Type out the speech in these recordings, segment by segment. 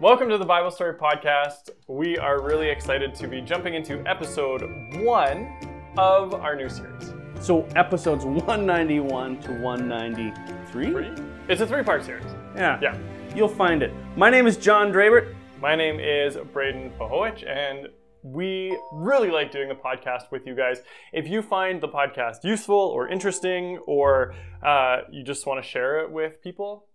Welcome to the Bible Story Podcast. We are really excited to be jumping into episode one of our new series. So episodes 191 to 193. Three? It's a three part series. Yeah. Yeah. You'll find it. My name is John Drabert. My name is Braden Pahowich, and we really like doing the podcast with you guys. If you find the podcast useful or interesting, or uh, you just want to share it with people,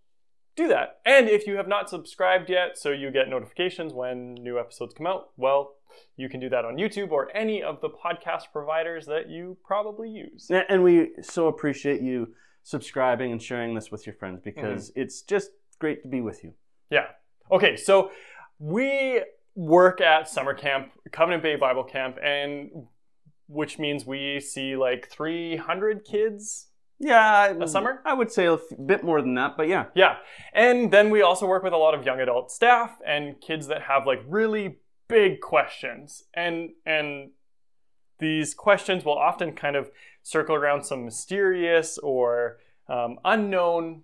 do that. And if you have not subscribed yet, so you get notifications when new episodes come out, well, you can do that on YouTube or any of the podcast providers that you probably use. And we so appreciate you subscribing and sharing this with your friends because Mm-hmm. it's just great to be with you. Yeah. Okay, so we work at summer camp, Covenant Bay Bible Camp, and which means we see like 300 kids. Yeah. A summer? I would say a bit more than that, but yeah. Yeah. And then we also work with a lot of young adult staff and kids that have like really big questions. And and these questions will often kind of circle around some mysterious or um, unknown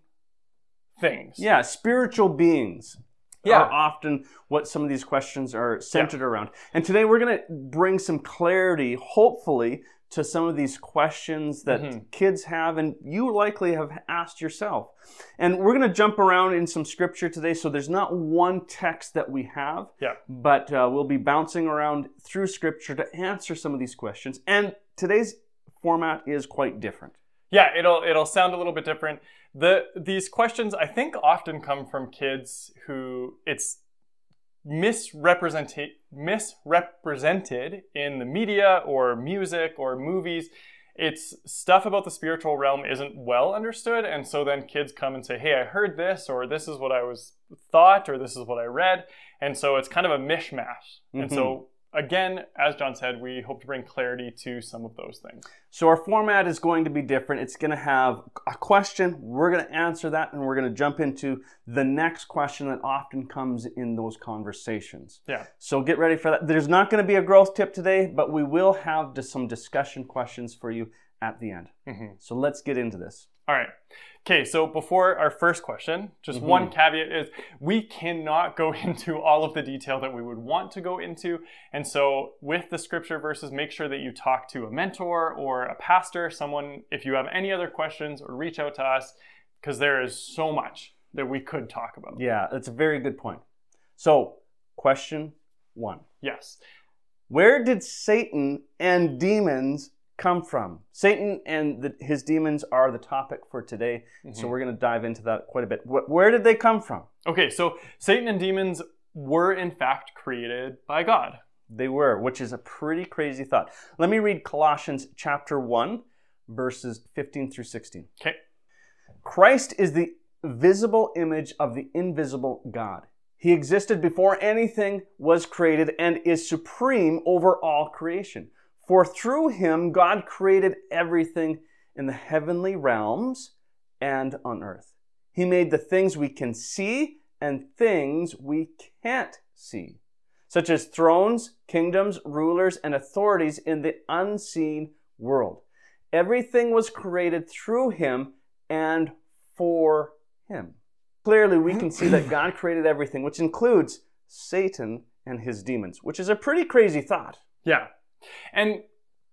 things. Yeah, spiritual beings Yeah. are often what some of these questions are centered around. And today we're going to bring some clarity, hopefully, to some of these questions that Mhm. kids have and you likely have asked yourself. And we're going to jump around in some scripture today, so there's not one text that we have, Yeah. but uh, we'll be bouncing around through scripture to answer some of these questions. And today's format is quite different. Yeah, it'll it'll sound a little bit different. The these questions I think often come from kids who it's misrepresented misrepresented in the media or music or movies. It's stuff about the spiritual realm isn't well understood, and so then kids come and say, "Hey, I heard this," or "This is what I was thought," or "This is what I read," and so it's kind of a mishmash. And so mm-hmm. Again, as John said, we hope to bring clarity to some of those things. So our format is going to be different. It's going to have a question. We're going to answer that, and we're going to jump into the next question that often comes in those conversations. Yeah. So get ready for that. There's not going to be a growth tip today, but we will have just some discussion questions for you at the end. Mhm. So let's get into this. All right. Okay, so before our first question, just Mm-hmm. one caveat is we cannot go into all of the detail that we would want to go into. And so, with the scripture verses, make sure that you talk to a mentor or a pastor, someone, if you have any other questions, or reach out to us, because there is so much that we could talk about. Yeah, that's a very good point. So, question one Yes. Where did Satan and demons come from? Satan and the, his demons are the topic for today, so mm-hmm. we're going to dive into that quite a bit. Wh- where did they come from? Okay, so Satan and demons were in fact created by God. They were, which is a pretty crazy thought. Let me read Colossians chapter 1, verses 15 through 16. Okay. Christ is the visible image of the invisible God. He existed before anything was created and is supreme over all creation. For through him, God created everything in the heavenly realms and on earth. He made the things we can see and things we can't see, such as thrones, kingdoms, rulers, and authorities in the unseen world. Everything was created through him and for him. Clearly, we can see that God created everything, which includes Satan and his demons, which is a pretty crazy thought. Yeah. And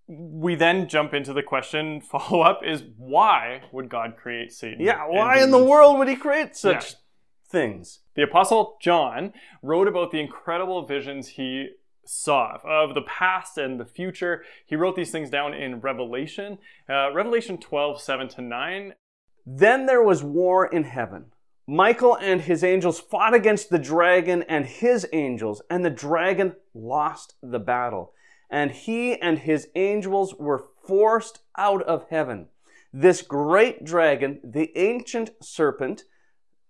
we then jump into the question follow up is why would God create Satan? Yeah, why in the world would he create such Yeah. things? The Apostle John wrote about the incredible visions he saw of the past and the future. He wrote these things down in Revelation, uh, Revelation 12, 7 to 9. Then there was war in heaven. Michael and his angels fought against the dragon and his angels, and the dragon lost the battle. And he and his angels were forced out of heaven. This great dragon, the ancient serpent,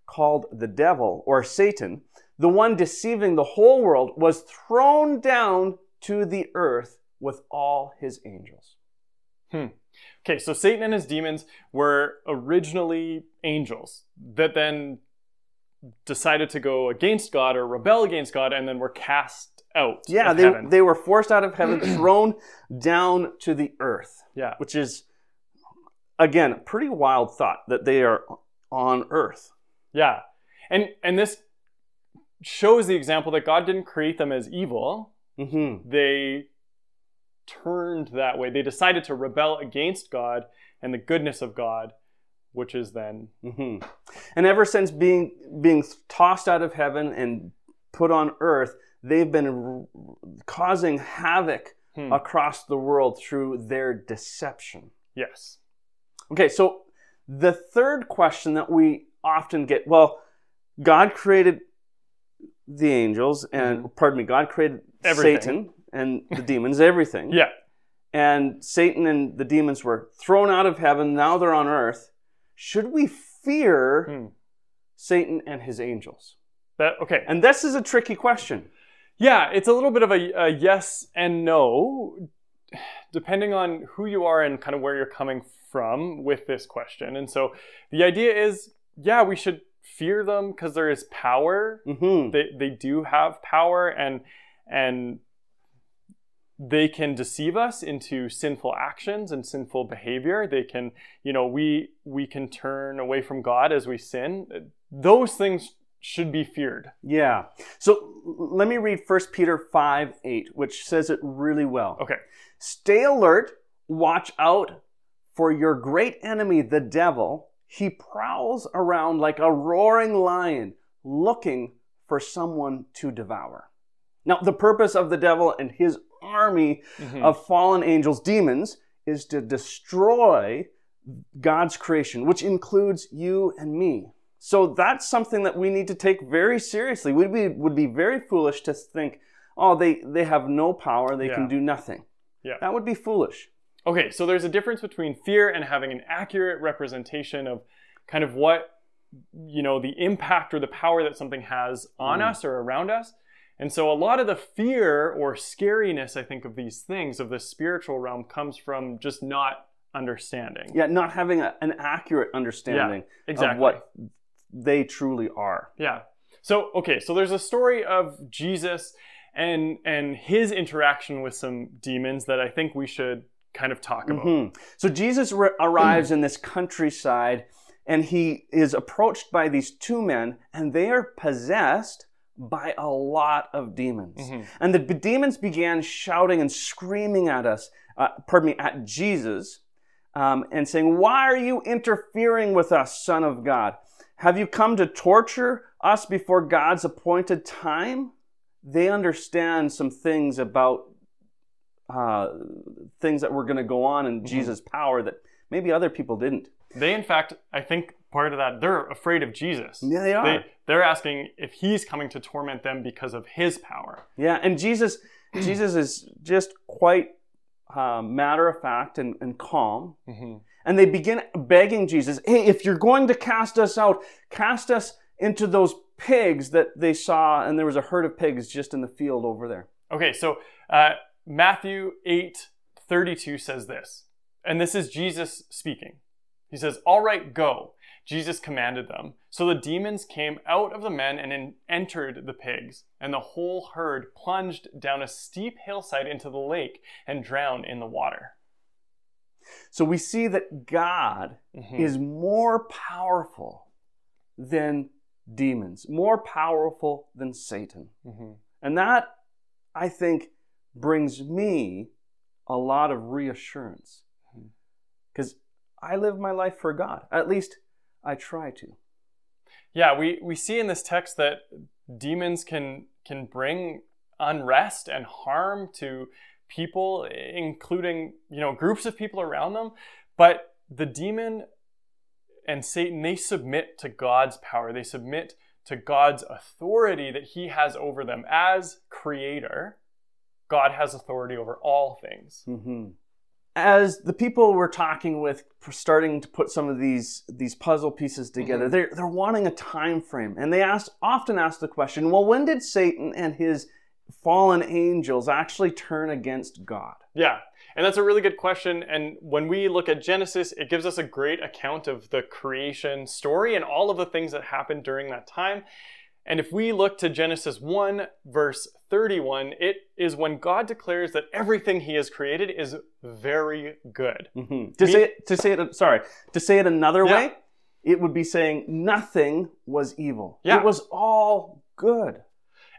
called the devil or Satan, the one deceiving the whole world, was thrown down to the earth with all his angels. Hmm. Okay, so Satan and his demons were originally angels that then decided to go against God or rebel against God and then were cast out. Yeah, they, heaven. they were forced out of heaven, thrown down to the earth, yeah. which is, again, a pretty wild thought that they are on earth. Yeah. And and this shows the example that God didn't create them as evil. Mm-hmm. They turned that way. They decided to rebel against God and the goodness of God, which is then Mm-hmm. And ever since being being tossed out of heaven and put on earth, they've been r- causing havoc Hmm. across the world through their deception. yes. Okay, so the third question that we often get well, God created the angels, and pardon me, God created. Everything. Satan and the demons, everything. Yeah. And Satan and the demons were thrown out of heaven. Now they're on earth. Should we fear Hmm. Satan and his angels? That okay. And this is a tricky question. Yeah, it's a little bit of a, a yes and no, depending on who you are and kind of where you're coming from with this question. And so the idea is, yeah, we should fear them because there is power. hmm They they do have power and and they can deceive us into sinful actions and sinful behavior. They can, you know, we we can turn away from God as we sin. Those things should be feared. Yeah. So let me read 1 Peter 5 8, which says it really well. Okay. Stay alert, watch out for your great enemy, the devil. He prowls around like a roaring lion, looking for someone to devour. Now, the purpose of the devil and his army Mhm. of fallen angels, demons, is to destroy God's creation, which includes you and me. So that's something that we need to take very seriously. We'd be, would be very foolish to think, oh, they, they have no power, they can do nothing. Yeah. That would be foolish. Okay, so there's a difference between fear and having an accurate representation of kind of what you know the impact or the power that something has on Mm. us or around us. And so a lot of the fear or scariness I think of these things of the spiritual realm comes from just not understanding. Yeah, not having a, an accurate understanding yeah, exactly. of what they truly are. Yeah. So okay, so there's a story of Jesus and and his interaction with some demons that I think we should kind of talk about. Mhm. So Jesus re- arrives in this countryside and he is approached by these two men and they are possessed by a lot of demons. Mhm. And the b- demons began shouting and screaming at us, uh, pardon me, at Jesus, um, and saying, Why are you interfering with us, Son of God? Have you come to torture us before God's appointed time? They understand some things about uh, things that were going to go on in Jesus' power that maybe other people didn't. They, in fact, I think part of that, they're afraid of Jesus. Yeah, they are. They, they're asking if he's coming to torment them because of his power. Yeah, and Jesus, Jesus is just quite uh, matter of fact and, and calm. And they begin begging Jesus, hey, if you're going to cast us out, cast us into those pigs that they saw, and there was a herd of pigs just in the field over there. Okay, so uh, Matthew 8 32 says this, and this is Jesus speaking. He says, All right, go. Jesus commanded them. So the demons came out of the men and en- entered the pigs, and the whole herd plunged down a steep hillside into the lake and drowned in the water. So we see that God Mhm. is more powerful than demons, more powerful than Satan. Mhm. And that, I think, brings me a lot of reassurance. Because I live my life for God. At least I try to. Yeah, we, we see in this text that demons can can bring unrest and harm to people, including you know groups of people around them. But the demon and Satan they submit to God's power. They submit to God's authority that He has over them as Creator. God has authority over all things. hmm As the people we're talking with, starting to put some of these these puzzle pieces together, Mhm. they're they're wanting a time frame, and they ask often ask the question, well, when did Satan and his fallen angels actually turn against God? Yeah, and that's a really good question. And when we look at Genesis, it gives us a great account of the creation story and all of the things that happened during that time. And if we look to Genesis 1, verse 31, it is when God declares that everything he has created is very good. Mhm. To Me- say it, to say it sorry to say it another Yeah. way, it would be saying nothing was evil. Yeah. It was all good.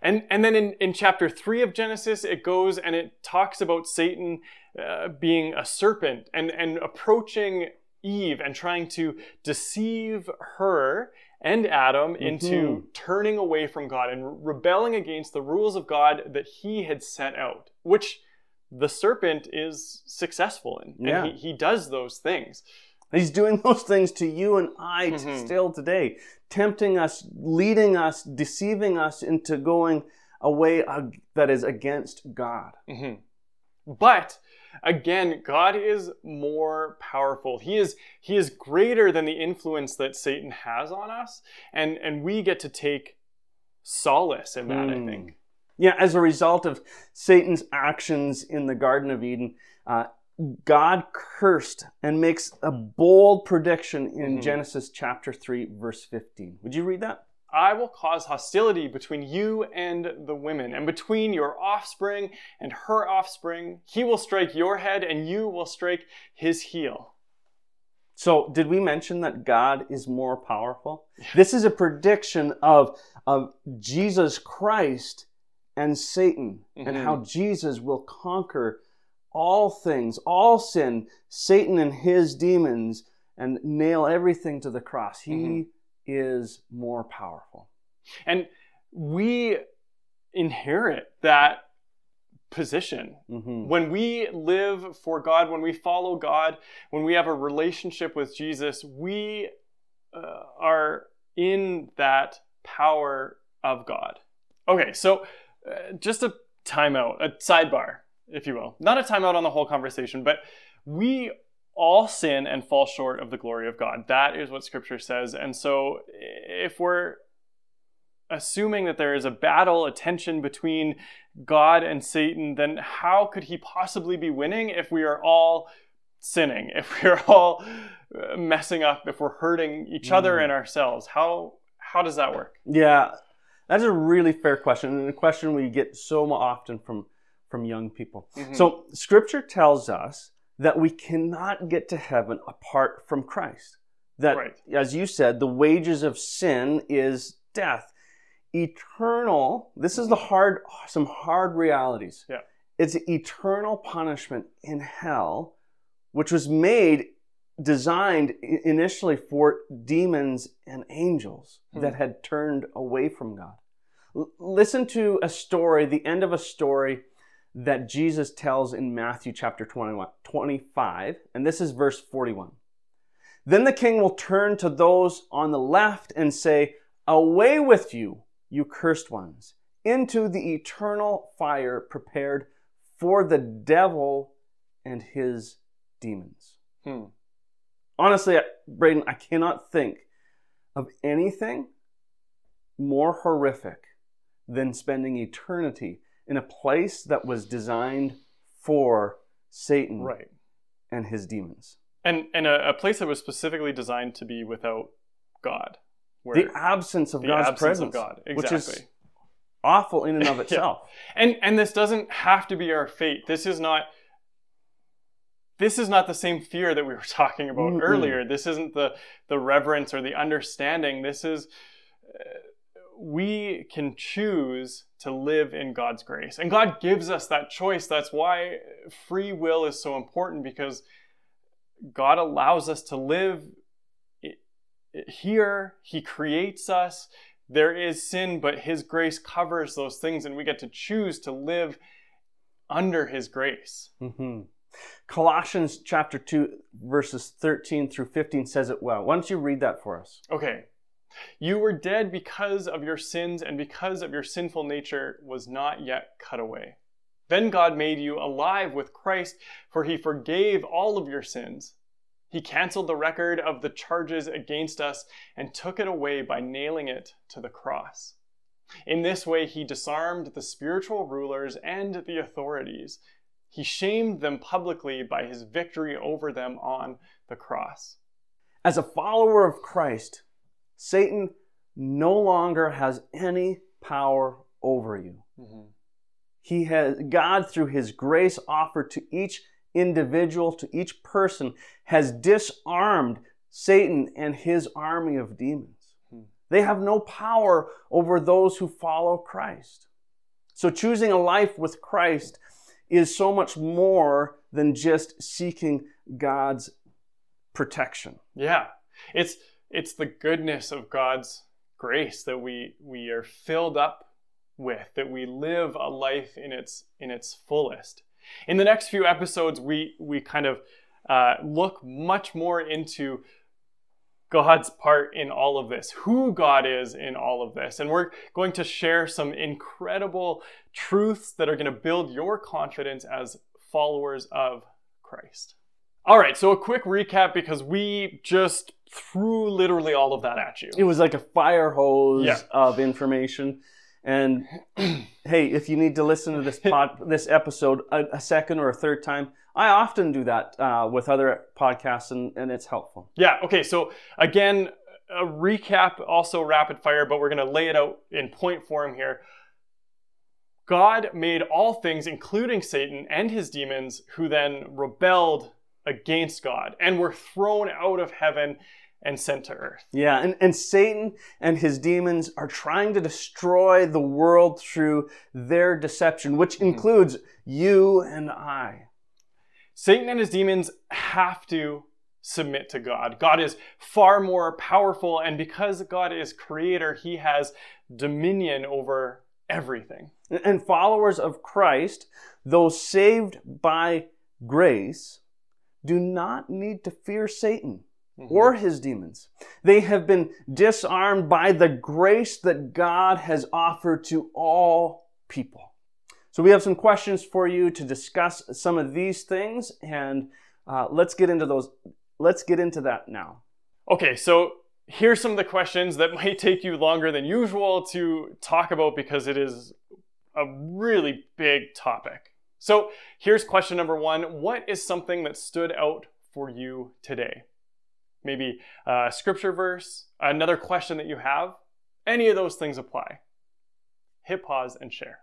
And, and then in, in chapter 3 of Genesis, it goes and it talks about Satan uh, being a serpent and, and approaching Eve and trying to deceive her and Adam into Mhm. turning away from God and rebelling against the rules of God that he had set out, which the serpent is successful in. And Yeah. he, he does those things. He's doing those things to you and I Mhm. still today, tempting us, leading us, deceiving us into going a way that is against God. Mhm. But again, God is more powerful. He is he is greater than the influence that Satan has on us, and and we get to take solace in that. I Hmm. think. Yeah, as a result of Satan's actions in the Garden of Eden, uh, God cursed and makes a bold prediction in Mhm. Genesis chapter 3, verse 15. Would you read that? I will cause hostility between you and the women, and between your offspring and her offspring. He will strike your head, and you will strike his heel. So, did we mention that God is more powerful? This is a prediction of, of Jesus Christ and Satan and Mhm. how Jesus will conquer all things, all sin, Satan and his demons, and nail everything to the cross. He Mhm. is more powerful. And we inherit that position Mhm. when we live for God, when we follow God, when we have a relationship with Jesus, we uh, are in that power of God. Okay, so uh, just a timeout, a sidebar, if you will. Not a timeout on the whole conversation, but we all sin and fall short of the glory of God. That is what scripture says. And so if we're assuming that there is a battle, a tension between God and Satan, then how could he possibly be winning if we are all sinning, if we're all uh, messing up, if we're hurting each other Mm. and ourselves? How how does that work? Yeah, that's a really fair question, and a question we get so often from from young people. Mhm. So, Scripture tells us that we cannot get to heaven apart from Christ. That, Right. as you said, the wages of sin is death. Eternal. This is the hard, some hard realities. Yeah. It's eternal punishment in hell, which was made, designed initially for demons and angels Hmm. that had turned away from God. L- listen to a story, the end of a story that Jesus tells in Matthew chapter 21, 25, and this is verse 41. Then the king will turn to those on the left and say, Away with you, you cursed ones, into the eternal fire prepared for the devil and his demons. Hmm. Honestly, Braden, I cannot think of anything more horrific than spending eternity in a place that was designed for Satan Right. and his demons. And and a, a place that was specifically designed to be without God. Where The absence of the God's absence presence, of God. which is awful in and of Yeah. itself. And and this doesn't have to be our fate. This is not this is not the same fear that we were talking about Mm-mm. earlier. This isn't the the reverence or the understanding. This is uh, we can choose to live in God's grace. And God gives us that choice. That's why free will is so important because God allows us to live here. He creates us. There is sin, but His grace covers those things, and we get to choose to live under His grace. Mhm. Colossians chapter 2, verses 13 through 15 says it well. Why don't you read that for us? Okay. You were dead because of your sins, and because of your sinful nature was not yet cut away. Then God made you alive with Christ, for he forgave all of your sins. He canceled the record of the charges against us and took it away by nailing it to the cross. In this way, he disarmed the spiritual rulers and the authorities. He shamed them publicly by his victory over them on the cross. As a follower of Christ, Satan no longer has any power over you. He has God through his grace offered to each individual, to each person, has disarmed Satan and his army of demons. Hmm. They have no power over those who follow Christ. So choosing a life with Christ is so much more than just seeking God's protection. Yeah. It's it's the goodness of God's grace that we we are filled up with, that we live a life in its in its fullest. In the next few episodes, we we kind of uh, look much more into God's part in all of this, who God is in all of this. And we're going to share some incredible truths that are going to build your confidence as followers of Christ. All right, so a quick recap because we just threw literally all of that at you. It was like a fire hose Yeah. of information. And hey, if you need to listen to this pod, this episode a, a second or a third time, I often do that uh, with other podcasts, and, and it's helpful. Yeah, okay, so again, a recap, also rapid fire, but we're going to lay it out in point form here. God made all things, including Satan and his demons, who then rebelled against God and were thrown out of heaven and sent to earth. Yeah, and, and Satan and his demons are trying to destroy the world through their deception, which mm-hmm. includes you and I. Satan and his demons have to submit to God. God is far more powerful, and because God is creator, he has dominion over everything. And followers of Christ, those saved by grace, do not need to fear Satan or his demons. They have been disarmed by the grace that God has offered to all people. So, we have some questions for you to discuss some of these things, and uh, let's get into those. Let's get into that now. Okay, so here's some of the questions that might take you longer than usual to talk about because it is a really big topic. So here's question number one What is something that stood out for you today? Maybe uh, a scripture verse, another question that you have. Any of those things apply. Hit pause and share.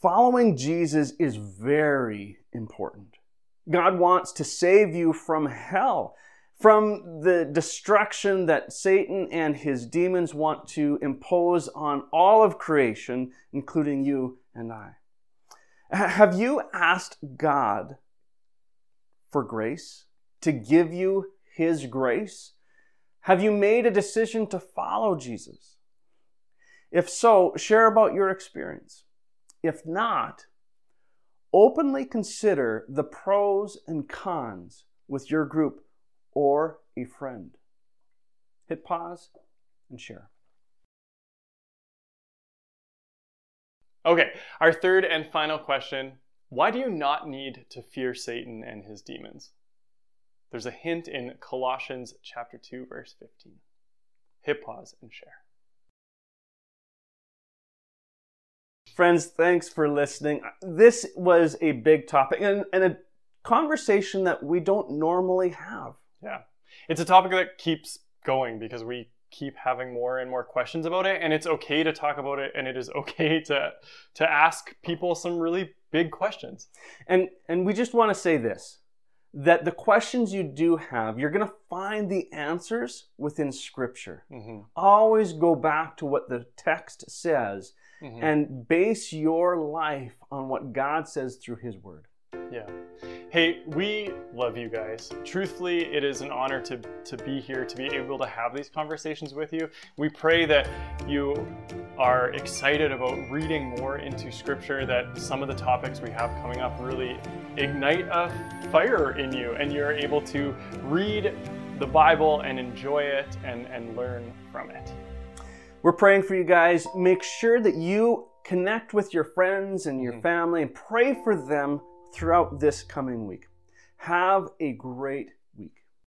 Following Jesus is very important. God wants to save you from hell, from the destruction that Satan and his demons want to impose on all of creation, including you and I. Have you asked God for grace, to give you his grace? Have you made a decision to follow Jesus? If so, share about your experience. If not, openly consider the pros and cons with your group or a friend. Hit pause and share. Okay, our third and final question Why do you not need to fear Satan and his demons? There's a hint in Colossians chapter 2 verse 15. Hit pause and share. Friends, thanks for listening. This was a big topic and, and a conversation that we don't normally have. Yeah. It's a topic that keeps going because we keep having more and more questions about it and it's okay to talk about it and it is okay to to ask people some really big questions. And and we just want to say this that the questions you do have, you're going to find the answers within scripture. Mhm. Always go back to what the text says Mhm. and base your life on what God says through his word. Yeah. Hey, we love you guys. Truthfully, it is an honor to, to be here, to be able to have these conversations with you. We pray that you are excited about reading more into Scripture, that some of the topics we have coming up really ignite a fire in you, and you're able to read the Bible and enjoy it and, and learn from it. We're praying for you guys. Make sure that you connect with your friends and your Mhm. family and pray for them throughout this coming week. Have a great